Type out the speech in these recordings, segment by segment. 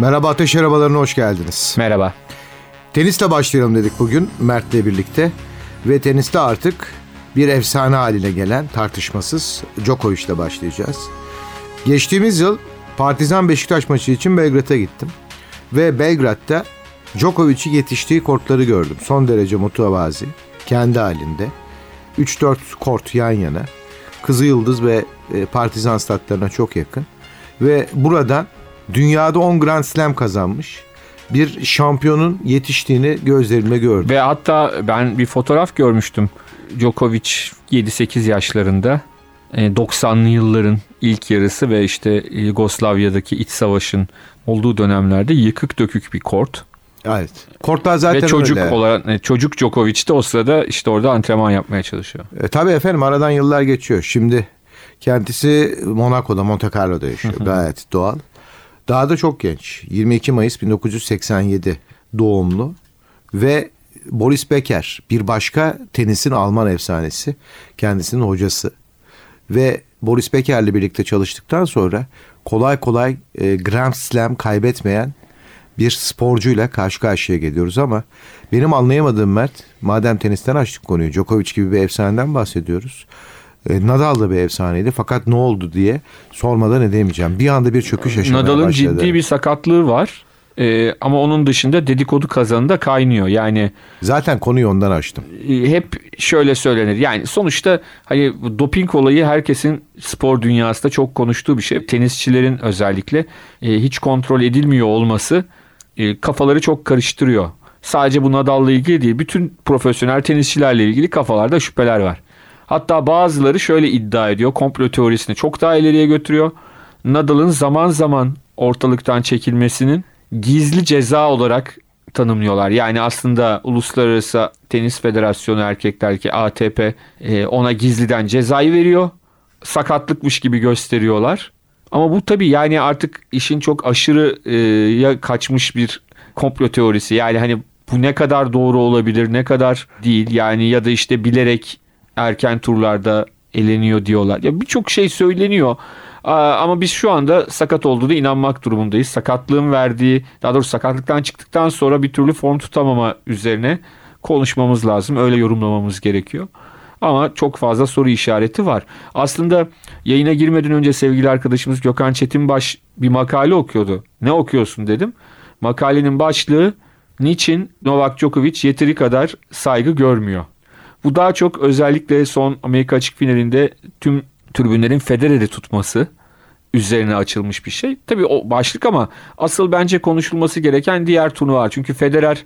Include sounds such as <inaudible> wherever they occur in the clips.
Merhaba Ateş Arabalarına hoş geldiniz. Merhaba. Tenisle başlayalım dedik bugün Mert'le birlikte. Ve teniste artık bir efsane haline gelen tartışmasız Djokovic'le başlayacağız. Geçtiğimiz yıl Partizan Beşiktaş maçı için Belgrad'a gittim. Ve Belgrad'da Djokovic'i yetiştiği kortları gördüm. Son derece mutavazi, kendi halinde. 3-4 kort yan yana. Kızı Yıldız ve e, Partizan statlarına çok yakın. Ve burada dünyada 10 Grand Slam kazanmış bir şampiyonun yetiştiğini gözlerimle gördüm. Ve hatta ben bir fotoğraf görmüştüm. Djokovic 7-8 yaşlarında 90'lı e, yılların ilk yarısı ve işte Yugoslavya'daki iç savaşın olduğu dönemlerde yıkık dökük bir kort. Evet. Kortlar zaten Ve çocuk öyle. olarak e, çocuk Djokovic de o sırada işte orada antrenman yapmaya çalışıyor. E, tabii efendim aradan yıllar geçiyor. Şimdi kendisi Monaco'da, Monte Carlo'da yaşıyor. Gayet doğal. Daha da çok genç. 22 Mayıs 1987 doğumlu ve Boris Becker bir başka tenisin Alman efsanesi. Kendisinin hocası. Ve Boris Becker'le birlikte çalıştıktan sonra kolay kolay e, Grand Slam kaybetmeyen bir sporcuyla karşı karşıya geliyoruz ama benim anlayamadığım Mert madem tenisten açtık konuyu Djokovic gibi bir efsaneden bahsediyoruz. E, Nadal da bir efsaneydi fakat ne oldu diye sormadan edemeyeceğim. Bir anda bir çöküş yaşamaya Nadal'ın başladı. ciddi bir sakatlığı var. Ee, ama onun dışında dedikodu kazanında kaynıyor. Yani Zaten konuyu ondan açtım. e, hep şöyle söylenir. Yani sonuçta hani doping olayı herkesin spor dünyasında çok konuştuğu bir şey. Tenisçilerin özellikle e, hiç kontrol edilmiyor olması e, kafaları çok karıştırıyor. Sadece bu Nadal'la ilgili değil. Bütün profesyonel tenisçilerle ilgili kafalarda şüpheler var. Hatta bazıları şöyle iddia ediyor. Komplo teorisini çok daha ileriye götürüyor. Nadal'ın zaman zaman ortalıktan çekilmesinin gizli ceza olarak tanımlıyorlar. Yani aslında Uluslararası Tenis Federasyonu erkeklerdeki ATP e, ona gizliden cezayı veriyor. Sakatlıkmış gibi gösteriyorlar. Ama bu tabii yani artık işin çok aşırıya kaçmış bir komplo teorisi. Yani hani bu ne kadar doğru olabilir ne kadar değil. Yani ya da işte bilerek erken turlarda eleniyor diyorlar. Ya birçok şey söyleniyor. Ama biz şu anda sakat olduğuna inanmak durumundayız. Sakatlığın verdiği, daha doğrusu sakatlıktan çıktıktan sonra bir türlü form tutamama üzerine konuşmamız lazım. Öyle yorumlamamız gerekiyor. Ama çok fazla soru işareti var. Aslında yayına girmeden önce sevgili arkadaşımız Gökhan Çetinbaş bir makale okuyordu. Ne okuyorsun dedim. Makalenin başlığı niçin Novak Djokovic yeteri kadar saygı görmüyor? Bu daha çok özellikle son Amerika açık finalinde tüm tribünlerin Federer'i tutması üzerine açılmış bir şey. Tabii o başlık ama asıl bence konuşulması gereken diğer turnuva. Çünkü Federer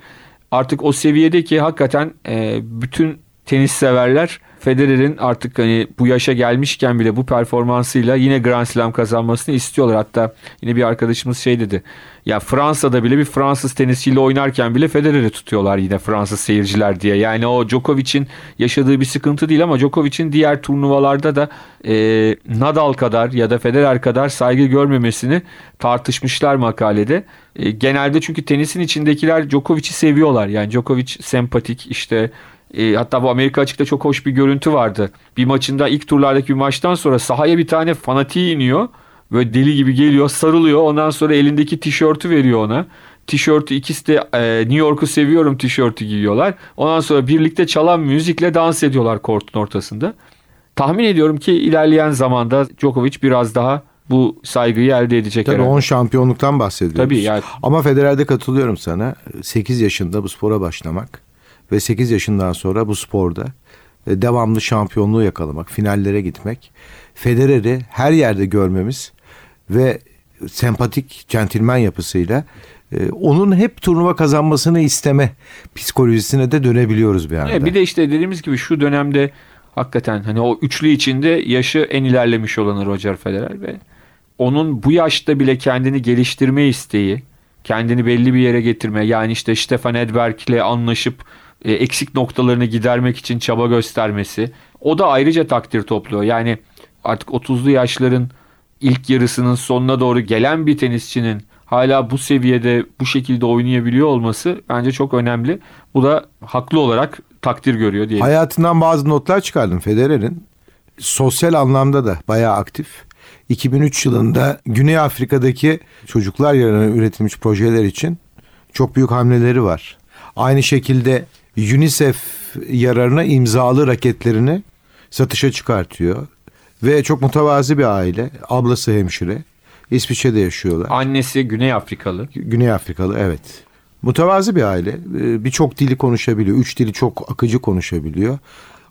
artık o seviyede ki hakikaten e, bütün tenis severler Federer'in artık hani bu yaşa gelmişken bile bu performansıyla yine Grand Slam kazanmasını istiyorlar. Hatta yine bir arkadaşımız şey dedi. Ya Fransa'da bile bir Fransız tenisçiyle oynarken bile Federer'i tutuyorlar yine Fransız seyirciler diye. Yani o Djokovic'in yaşadığı bir sıkıntı değil ama Djokovic'in diğer turnuvalarda da e, Nadal kadar ya da Federer kadar saygı görmemesini tartışmışlar makalede. E, genelde çünkü tenisin içindekiler Djokovic'i seviyorlar. Yani Djokovic sempatik işte e, hatta bu Amerika açıkta çok hoş bir görüntü vardı. Bir maçında ilk turlardaki bir maçtan sonra sahaya bir tane fanatiği iniyor. Böyle deli gibi geliyor sarılıyor. Ondan sonra elindeki tişörtü veriyor ona. Tişörtü ikisi de e, New York'u seviyorum tişörtü giyiyorlar. Ondan sonra birlikte çalan müzikle dans ediyorlar kortun ortasında. Tahmin ediyorum ki ilerleyen zamanda Djokovic biraz daha bu saygıyı elde edecek Tabii herhalde. 10 şampiyonluktan bahsediyoruz. Tabii yani. Ama Federer'de katılıyorum sana. 8 yaşında bu spora başlamak ve 8 yaşından sonra bu sporda e, devamlı şampiyonluğu yakalamak, finallere gitmek, Federer'i her yerde görmemiz ve sempatik centilmen yapısıyla e, onun hep turnuva kazanmasını isteme psikolojisine de dönebiliyoruz bir anda. Bir de işte dediğimiz gibi şu dönemde hakikaten hani o üçlü içinde yaşı en ilerlemiş olanı Roger Federer ve onun bu yaşta bile kendini geliştirme isteği, kendini belli bir yere getirme yani işte Stefan Edberg ile anlaşıp e, eksik noktalarını gidermek için çaba göstermesi o da ayrıca takdir topluyor. Yani artık 30'lu yaşların ilk yarısının sonuna doğru gelen bir tenisçinin hala bu seviyede bu şekilde oynayabiliyor olması bence çok önemli. Bu da haklı olarak takdir görüyor diye. Hayatından bazı notlar çıkardım Federer'in. Sosyal anlamda da bayağı aktif. 2003 yılında Güney Afrika'daki çocuklar yararına üretilmiş projeler için çok büyük hamleleri var. Aynı şekilde UNICEF yararına imzalı raketlerini satışa çıkartıyor. Ve çok mutavazi bir aile. Ablası hemşire. İsviçre'de yaşıyorlar. Annesi Güney Afrikalı. Güney Afrikalı evet. Mutavazi bir aile. Ee, birçok dili konuşabiliyor. Üç dili çok akıcı konuşabiliyor.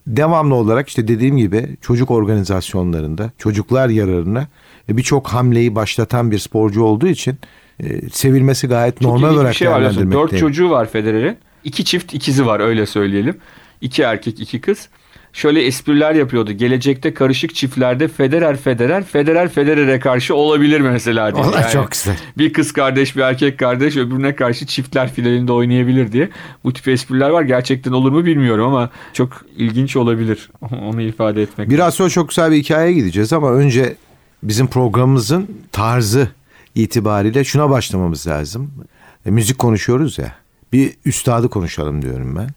Devamlı olarak işte dediğim gibi çocuk organizasyonlarında çocuklar yararına birçok hamleyi başlatan bir sporcu olduğu için e, sevilmesi gayet Çok normal olarak bir şey biliyorsun. Dört çocuğu var Federer'in. İki çift ikizi var öyle söyleyelim. İki erkek iki kız. Şöyle espriler yapıyordu. Gelecekte karışık çiftlerde Federer Federer Federer Federer'e karşı olabilir mesela diye. Yani çok güzel. Bir kız kardeş bir erkek kardeş öbürüne karşı çiftler finalinde oynayabilir diye. Bu tip espriler var. Gerçekten olur mu bilmiyorum ama çok ilginç olabilir. <laughs> Onu ifade etmek. Biraz sonra çok güzel bir hikayeye gideceğiz ama önce bizim programımızın tarzı itibariyle şuna başlamamız lazım. E, müzik konuşuyoruz ya. Bir üstadı konuşalım diyorum ben.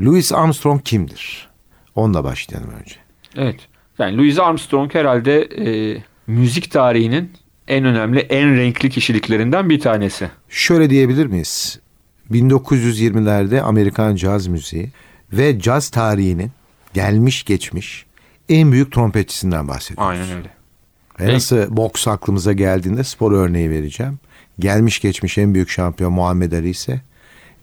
Louis Armstrong kimdir? Onunla başlayalım önce. Evet. Yani Louis Armstrong herhalde e, müzik tarihinin en önemli, en renkli kişiliklerinden bir tanesi. Şöyle diyebilir miyiz? 1920'lerde Amerikan caz müziği ve caz tarihinin gelmiş geçmiş en büyük trompetçisinden bahsediyoruz. Aynen öyle. Ve nasıl boks aklımıza geldiğinde spor örneği vereceğim. Gelmiş geçmiş en büyük şampiyon Muhammed Ali ise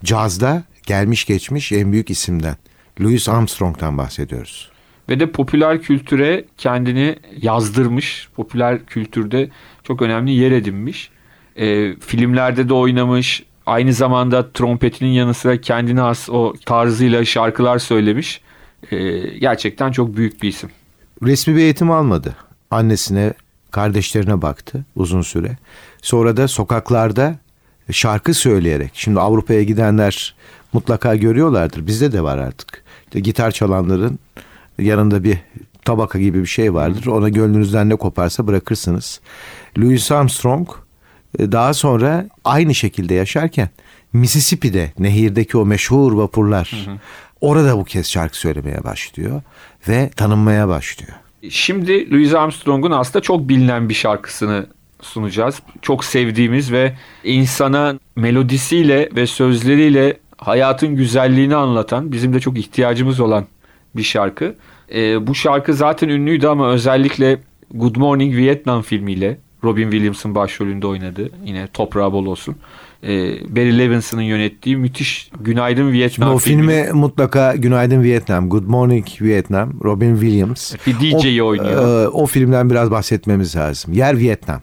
cazda gelmiş geçmiş en büyük isimden Louis Armstrong'dan bahsediyoruz. Ve de popüler kültüre kendini yazdırmış. Popüler kültürde çok önemli yer edinmiş. E, filmlerde de oynamış. Aynı zamanda trompetinin yanı sıra kendine has o tarzıyla şarkılar söylemiş. E, gerçekten çok büyük bir isim. Resmi bir eğitim almadı. Annesine, kardeşlerine baktı uzun süre. Sonra da sokaklarda şarkı söyleyerek. Şimdi Avrupa'ya gidenler mutlaka görüyorlardır. Bizde de var artık. İşte gitar çalanların yanında bir tabaka gibi bir şey vardır. Ona gönlünüzden ne koparsa bırakırsınız. Louis Armstrong e, daha sonra aynı şekilde yaşarken Mississippi'de nehirdeki o meşhur vapurlar orada bu kez şarkı söylemeye başlıyor ve tanınmaya başlıyor. Şimdi Louis Armstrong'un aslında çok bilinen bir şarkısını sunacağız. Çok sevdiğimiz ve insana melodisiyle ve sözleriyle hayatın güzelliğini anlatan, bizim de çok ihtiyacımız olan bir şarkı. Ee, bu şarkı zaten ünlüydü ama özellikle Good Morning Vietnam filmiyle Robin Williams'ın başrolünde oynadı. Yine toprağı bol olsun. Ee, Barry Levinson'ın yönettiği müthiş Günaydın Vietnam o filmi. filmi mutlaka Günaydın Vietnam, Good Morning Vietnam, Robin Williams. Bir DJ'yi oynuyor. e, o filmden biraz bahsetmemiz lazım. Yer Vietnam.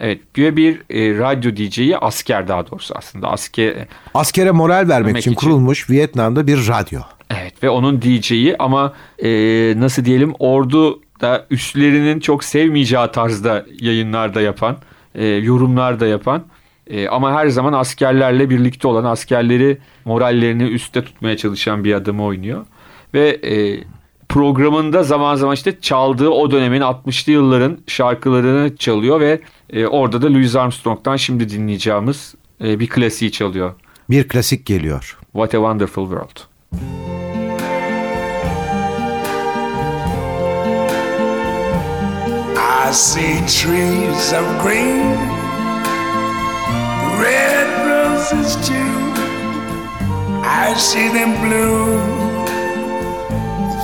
Evet, bir bir e, radyo DJ'yi asker daha doğrusu aslında asker Askere moral vermek için, için. kurulmuş Vietnam'da bir radyo. Evet ve onun DJ'yi ama e, nasıl diyelim ordu da üstlerinin çok sevmeyeceği tarzda yayınlar da yapan, e, yorumlar da yapan e, ama her zaman askerlerle birlikte olan askerleri morallerini üstte tutmaya çalışan bir adamı oynuyor. Ve e, programında zaman zaman işte çaldığı o dönemin 60'lı yılların şarkılarını çalıyor ve e, orada da Louis Armstrong'dan şimdi dinleyeceğimiz e, bir klasiği çalıyor. Bir klasik geliyor. What a Wonderful World. I see trees of green, red roses too. I see them bloom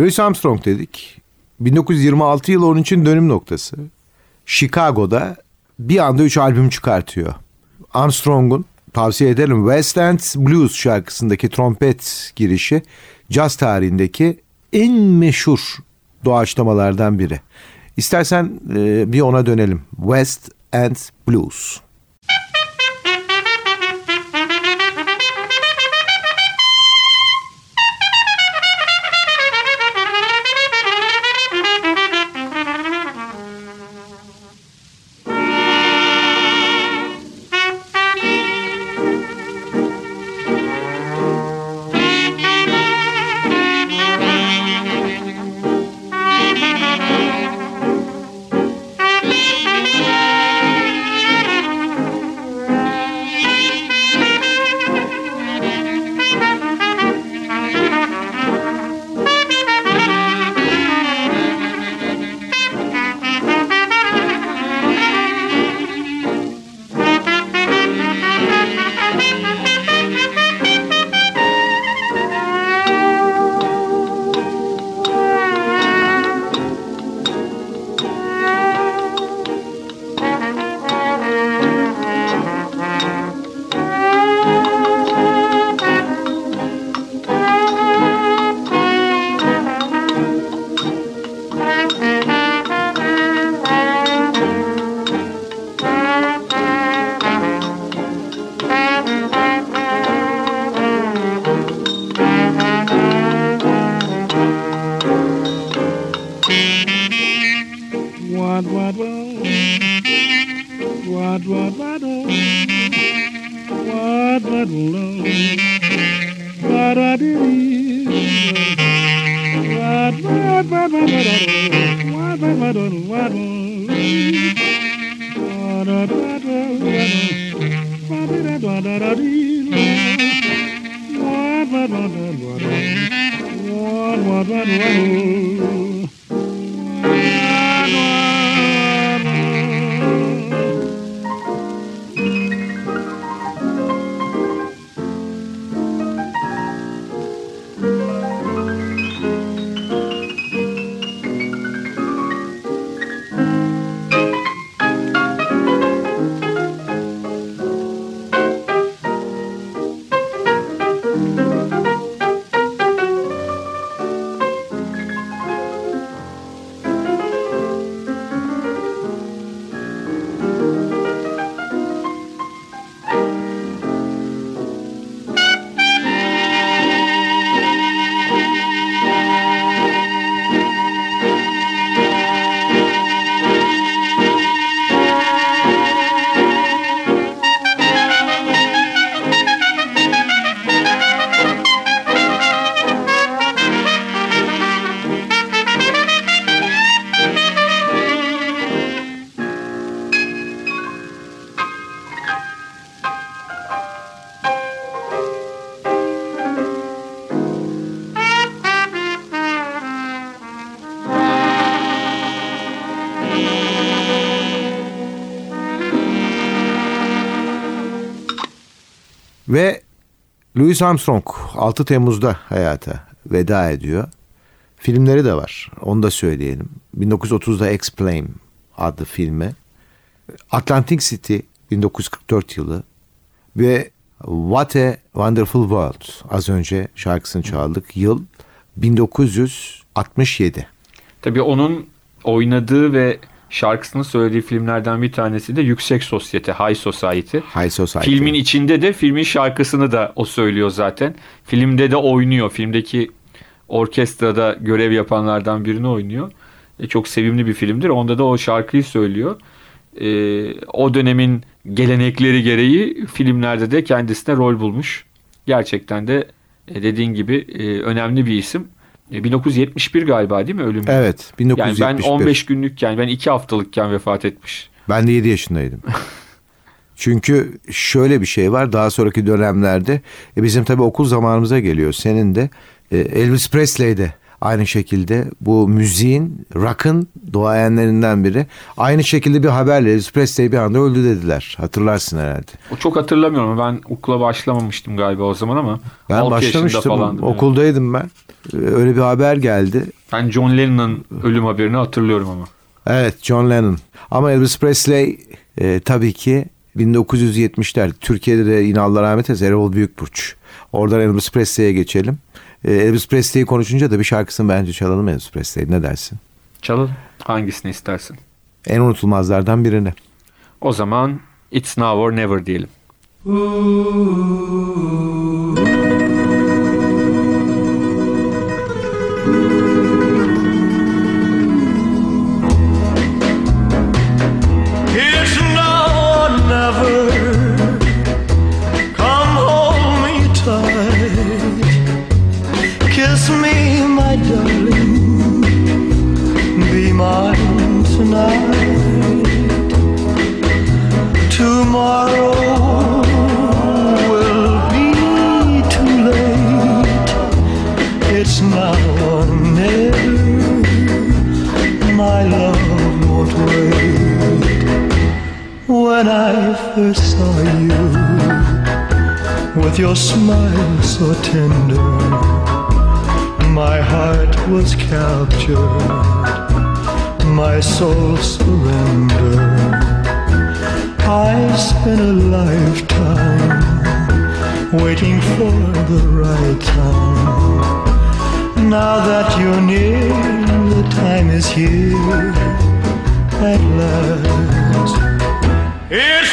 Louis Armstrong dedik. 1926 yılı onun için dönüm noktası. Chicago'da bir anda 3 albüm çıkartıyor. Armstrong'un tavsiye ederim West End Blues şarkısındaki trompet girişi caz tarihindeki en meşhur doğaçlamalardan biri. İstersen e, bir ona dönelim. West End Blues. Louis Armstrong 6 Temmuz'da hayata veda ediyor. Filmleri de var. Onu da söyleyelim. 1930'da Explain adlı filmi. Atlantic City 1944 yılı ve What a Wonderful World az önce şarkısını çaldık. Yıl 1967. Tabii onun oynadığı ve şarkısını söylediği filmlerden bir tanesi de Yüksek Sosyete, High Society. High Society. Filmin içinde de filmin şarkısını da o söylüyor zaten. Filmde de oynuyor. Filmdeki orkestrada görev yapanlardan birini oynuyor. E, çok sevimli bir filmdir. Onda da o şarkıyı söylüyor. e, o dönemin gelenekleri gereği filmlerde de kendisine rol bulmuş. Gerçekten de e, dediğin gibi e, önemli bir isim. E, 1971 galiba değil mi ölümü? Evet Yani 1971. ben 15 günlükken, ben 2 haftalıkken vefat etmiş. Ben de 7 yaşındaydım. <laughs> Çünkü şöyle bir şey var daha sonraki dönemlerde e, bizim tabii okul zamanımıza geliyor. Senin de e, Elvis Presley de aynı şekilde bu müziğin rock'ın doğayenlerinden biri. Aynı şekilde bir haberle Elvis Presley bir anda öldü dediler. Hatırlarsın herhalde. O çok hatırlamıyorum. Ben okula başlamamıştım galiba o zaman ama Ben 6 yaşında başlamıştım falandım. okuldaydım ben. E, Öyle bir haber geldi. Ben John Lennon'ın ölüm haberini hatırlıyorum ama. Evet John Lennon. Ama Elvis Presley e, tabii ki 1970'ler Türkiye'de de yine Allah rahmet eylesin Erol Büyükburç. Oradan Elvis Presley'e geçelim. E, Elvis Presley'i konuşunca da bir şarkısını bence çalalım Elvis Presley. Ne dersin? Çalalım. Hangisini istersin? En unutulmazlardan birini. O zaman It's Now or Never diyelim. It's Tomorrow will be too late. It's now or never. My love won't wait. When I first saw you, with your smile so tender, my heart was captured, my soul surrendered. I spent a lifetime waiting for the right time. Now that you're near, the time is here at last. It's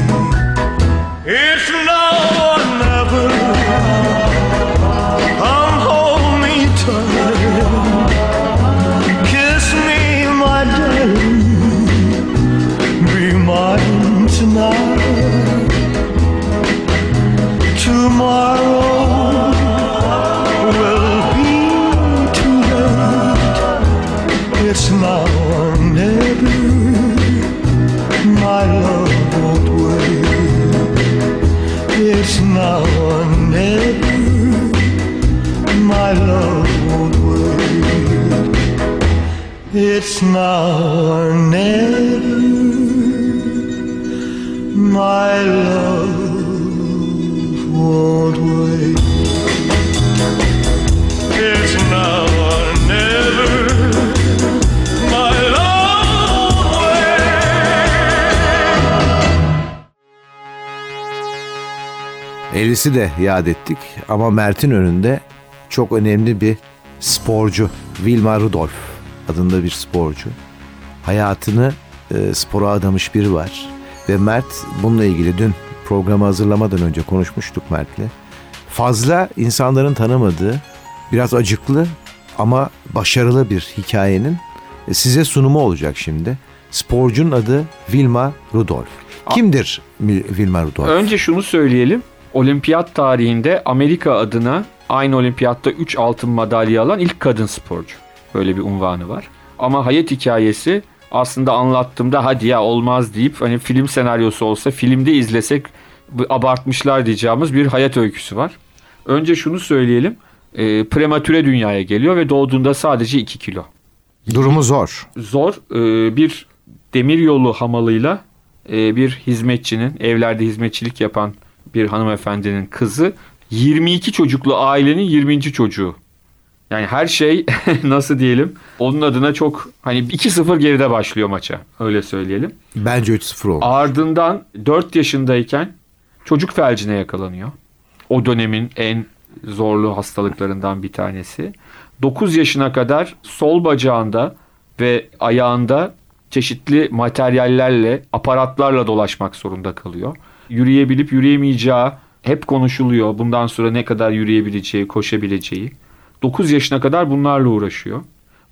It's Never. My love won't wait. It's de yad ettik ama Mert'in önünde çok önemli bir sporcu. Wilma Rudolph adında bir sporcu. Hayatını e, spora adamış biri var. Ve Mert bununla ilgili dün programı hazırlamadan önce konuşmuştuk Mert'le. Fazla insanların tanımadığı, biraz acıklı ama başarılı bir hikayenin e, size sunumu olacak şimdi. Sporcunun adı Wilma Rudolph. Kimdir Wilma Rudolph? Önce şunu söyleyelim. Olimpiyat tarihinde Amerika adına aynı olimpiyatta 3 altın madalya alan ilk kadın sporcu. Böyle bir unvanı var. Ama hayat hikayesi aslında anlattığımda hadi ya olmaz deyip hani film senaryosu olsa filmde izlesek abartmışlar diyeceğimiz bir hayat öyküsü var. Önce şunu söyleyelim. E, prematüre dünyaya geliyor ve doğduğunda sadece 2 kilo. Durumu zor. Zor e, bir demiryolu hamalıyla e, bir hizmetçinin evlerde hizmetçilik yapan bir hanımefendinin kızı 22 çocuklu ailenin 20. çocuğu. Yani her şey <laughs> nasıl diyelim onun adına çok hani 2-0 geride başlıyor maça öyle söyleyelim. Bence 3-0 oldu. Ardından 4 yaşındayken çocuk felcine yakalanıyor. O dönemin en zorlu hastalıklarından bir tanesi. 9 yaşına kadar sol bacağında ve ayağında çeşitli materyallerle, aparatlarla dolaşmak zorunda kalıyor. Yürüyebilip yürüyemeyeceği hep konuşuluyor. Bundan sonra ne kadar yürüyebileceği, koşabileceği. 9 yaşına kadar bunlarla uğraşıyor.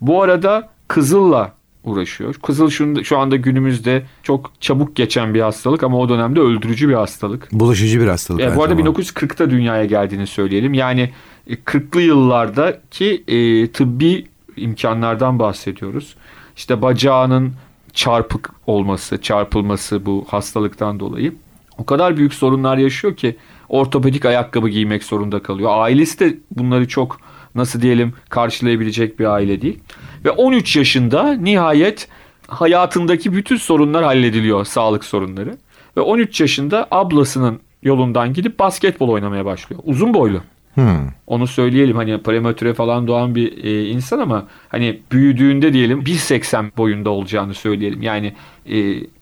Bu arada kızılla uğraşıyor. Kızıl şu, şu anda günümüzde çok çabuk geçen bir hastalık ama o dönemde öldürücü bir hastalık. Bulaşıcı bir hastalık. E, bu arada zamanda. 1940'ta dünyaya geldiğini söyleyelim. Yani e, 40'lı yıllardaki e, tıbbi imkanlardan bahsediyoruz. İşte bacağının çarpık olması, çarpılması bu hastalıktan dolayı o kadar büyük sorunlar yaşıyor ki ortopedik ayakkabı giymek zorunda kalıyor. Ailesi de bunları çok nasıl diyelim karşılayabilecek bir aile değil. Ve 13 yaşında nihayet hayatındaki bütün sorunlar hallediliyor, sağlık sorunları. Ve 13 yaşında ablasının yolundan gidip basketbol oynamaya başlıyor. Uzun boylu. Hmm. Onu söyleyelim hani prematüre falan doğan bir e, insan ama hani büyüdüğünde diyelim 1.80 boyunda olacağını söyleyelim. Yani e,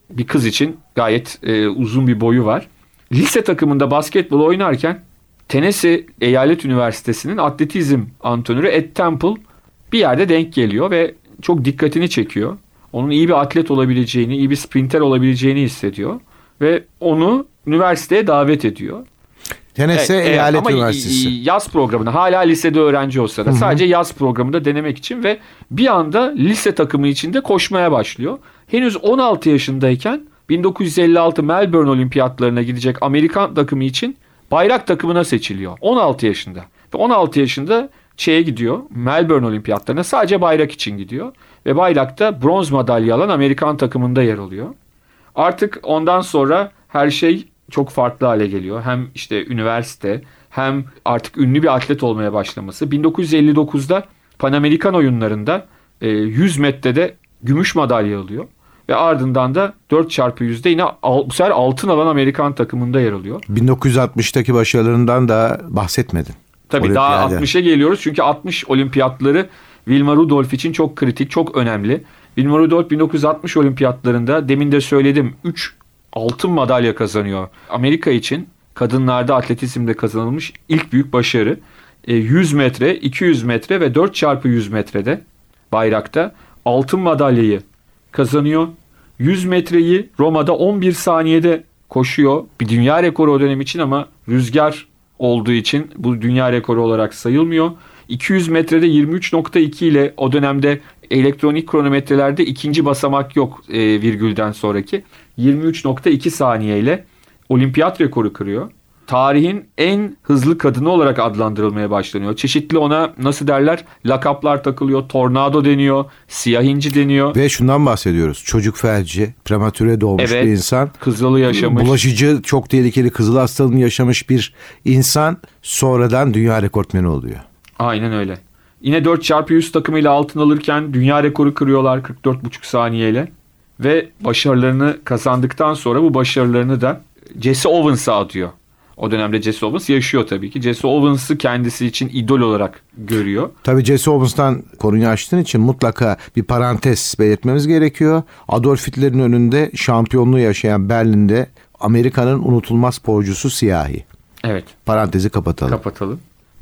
bir kız için gayet e, uzun bir boyu var. Lise takımında basketbol oynarken Tennessee Eyalet Üniversitesi'nin atletizm antrenörü Ed Temple bir yerde denk geliyor ve çok dikkatini çekiyor. Onun iyi bir atlet olabileceğini, iyi bir sprinter olabileceğini hissediyor ve onu üniversiteye davet ediyor. Tennessee Evet, evet, Eyalet ama Üniversitesi. yaz programında hala lisede öğrenci olsa da sadece yaz programında denemek için ve bir anda lise takımı içinde koşmaya başlıyor. Henüz 16 yaşındayken 1956 Melbourne Olimpiyatlarına gidecek Amerikan takımı için bayrak takımına seçiliyor. 16 yaşında. Ve 16 yaşında şeye gidiyor. Melbourne Olimpiyatlarına sadece bayrak için gidiyor. Ve bayrakta bronz madalya alan Amerikan takımında yer alıyor. Artık ondan sonra her şey çok farklı hale geliyor. Hem işte üniversite hem artık ünlü bir atlet olmaya başlaması. 1959'da Pan Amerikan oyunlarında e, 100 metrede gümüş madalya alıyor. Ve ardından da 4x100'de yine al- bu sefer altın alan Amerikan takımında yer alıyor. 1960'taki başarılarından da bahsetmedin. Tabii daha Olimpiyada. 60'a geliyoruz çünkü 60 olimpiyatları Wilma Rudolph için çok kritik, çok önemli. Wilma Rudolph 1960 olimpiyatlarında demin de söyledim 3 altın madalya kazanıyor. Amerika için kadınlarda atletizmde kazanılmış ilk büyük başarı. E, 100 metre, 200 metre ve 4 çarpı 100 metrede bayrakta altın madalyayı kazanıyor. 100 metreyi Roma'da 11 saniyede koşuyor. Bir dünya rekoru o dönem için ama rüzgar olduğu için bu dünya rekoru olarak sayılmıyor. 200 metrede 23.2 ile o dönemde elektronik kronometrelerde ikinci basamak yok e, virgülden sonraki. 23.2 saniye ile olimpiyat rekoru kırıyor. Tarihin en hızlı kadını olarak adlandırılmaya başlanıyor. Çeşitli ona nasıl derler lakaplar takılıyor. Tornado deniyor, siyah inci deniyor. Ve şundan bahsediyoruz. Çocuk felci, prematüre doğmuş Evet. bir insan. Kızılı yaşamış. Bulaşıcı çok tehlikeli kızıl hastalığını yaşamış bir insan sonradan dünya rekortmeni oluyor. Aynen öyle. Yine 4x100 takımıyla altın alırken dünya rekoru kırıyorlar 44,5 saniyeyle. Ve başarılarını kazandıktan sonra bu başarılarını da Jesse Owens'a atıyor. O dönemde Jesse Owens yaşıyor tabii ki. Jesse Owens'ı kendisi için idol olarak görüyor. Tabii Jesse Owens'tan konuyu açtığın için mutlaka bir parantez belirtmemiz gerekiyor. Adolf Hitler'in önünde şampiyonluğu yaşayan Berlin'de Amerika'nın unutulmaz sporcusu siyahi. Evet Parantezi kapatalım. kapatalım.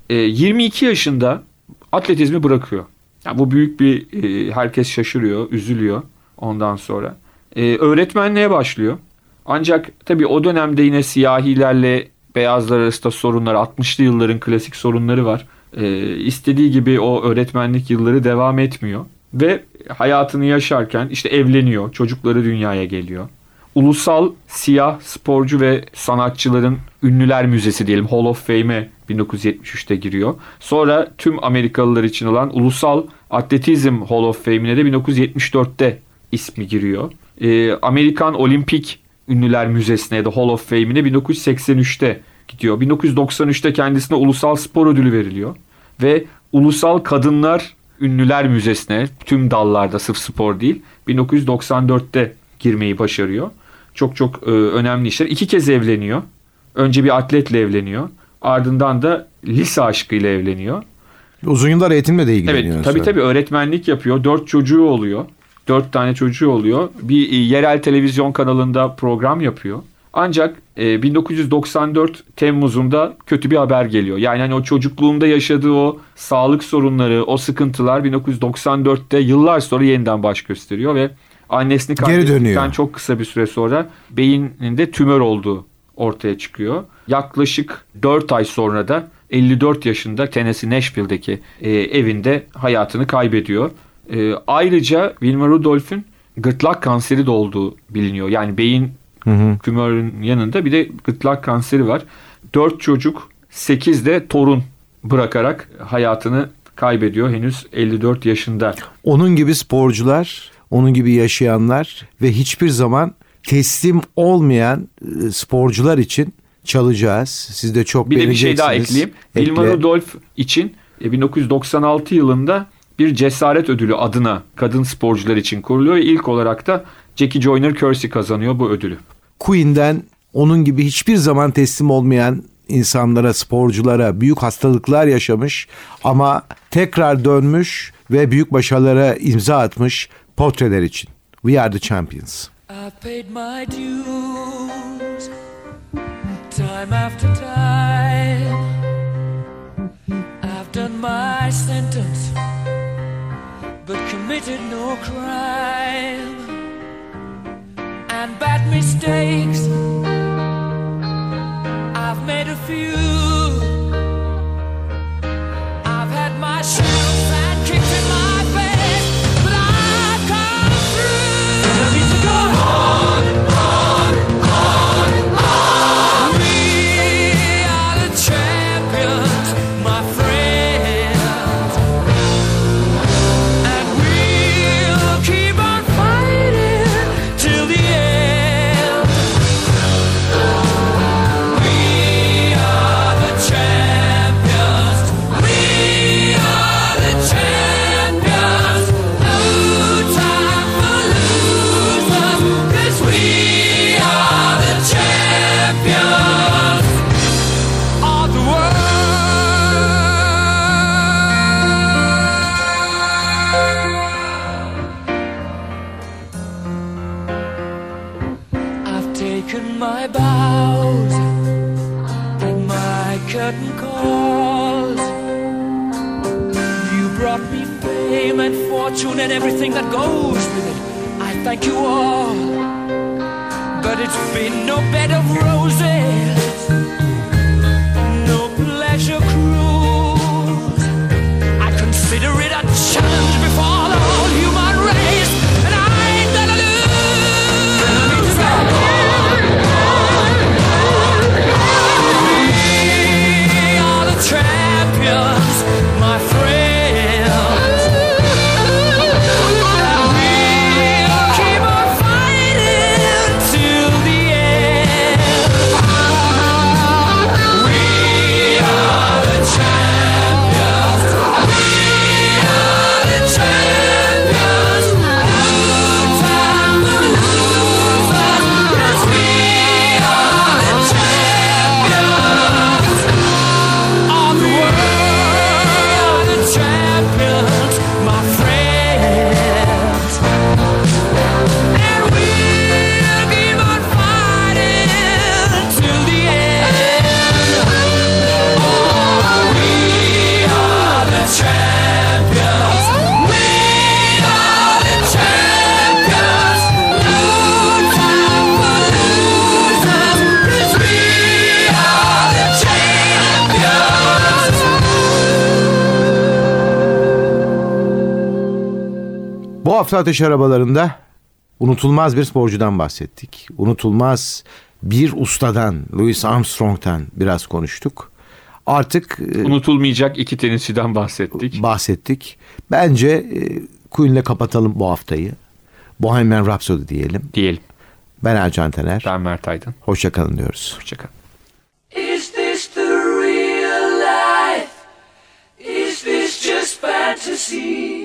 Ee, 22 yaşında atletizmi bırakıyor. Yani bu büyük bir e, herkes şaşırıyor, üzülüyor ondan sonra. Ee, öğretmenliğe başlıyor. Ancak tabii o dönemde yine siyahilerle beyazlar arasında sorunlar, 60'lı yılların klasik sorunları var. Ee, istediği gibi o öğretmenlik yılları devam etmiyor. Ve hayatını yaşarken işte evleniyor, çocukları dünyaya geliyor. Ulusal Siyah Sporcu ve Sanatçıların Ünlüler Müzesi diyelim Hall of Fame'e 1973'te giriyor. Sonra tüm Amerikalılar için olan Ulusal Atletizm Hall of Fame'ine de 1974'te ismi giriyor. Ee, Amerikan Olimpik Ünlüler Müzesi'ne ya da Hall of Fame'ine 1983'te gidiyor. 1993'te kendisine ulusal spor ödülü veriliyor. Ve Ulusal Kadınlar Ünlüler Müzesi'ne tüm dallarda sırf spor değil 1994'te girmeyi başarıyor. Çok çok e, önemli işler. İki kez evleniyor. Önce bir atletle evleniyor. Ardından da lise aşkıyla evleniyor. Uzun yıllar eğitimle de ilgileniyor. Evet tabii tabii öğretmenlik yapıyor. Dört çocuğu oluyor. Dört tane çocuğu oluyor. Bir e, yerel televizyon kanalında program yapıyor. Ancak e, 1994 Temmuz'unda kötü bir haber geliyor. Yani hani o çocukluğunda yaşadığı o sağlık sorunları, o sıkıntılar 1994'te yıllar sonra yeniden baş gösteriyor ve annesini kaybettikten çok kısa bir süre sonra beyininde tümör olduğu ortaya çıkıyor. Yaklaşık 4 ay sonra da 54 yaşında Tennessee Nashville'deki e, evinde hayatını kaybediyor. E, ayrıca Wilma Rudolph'ün gırtlak kanseri de olduğu biliniyor. Yani beyin tümörün yanında bir de gırtlak kanseri var. 4 çocuk 8 de torun bırakarak hayatını kaybediyor henüz 54 yaşında. Onun gibi sporcular, onun gibi yaşayanlar ve hiçbir zaman teslim olmayan e, sporcular için çalacağız. Siz de çok Bir de bir şey daha ekleyeyim. Ekle. Rudolph için e, 1996 yılında bir cesaret ödülü adına kadın sporcular için kuruluyor. ve ilk olarak da Jackie Joyner Kersey kazanıyor bu ödülü. Queen'den onun gibi hiçbir zaman teslim olmayan insanlara, sporculara büyük hastalıklar yaşamış ama tekrar dönmüş ve büyük başarılara imza atmış portreler için. We are the champions. I paid my dues time after time. I've done my sentence, but committed no crime. And bad mistakes, I've made a few. My bows and my curtain calls. You brought me fame and fortune and everything that goes with it. I thank you all, but it's been no bed of roses, no pleasure cruise. I consider it a challenge before hafta ateş arabalarında unutulmaz bir sporcudan bahsettik. Unutulmaz bir ustadan, Louis Armstrong'tan biraz konuştuk. Artık e, unutulmayacak iki tenisçiden bahsettik. Bahsettik. Bence e, Queen'le kapatalım bu haftayı. Bohemian Rhapsody diyelim. Diyelim. Ben Ercan Taner. Ben Mert Aydın. Hoşçakalın diyoruz. Hoşçakalın. Is this the real life? Is this just fantasy?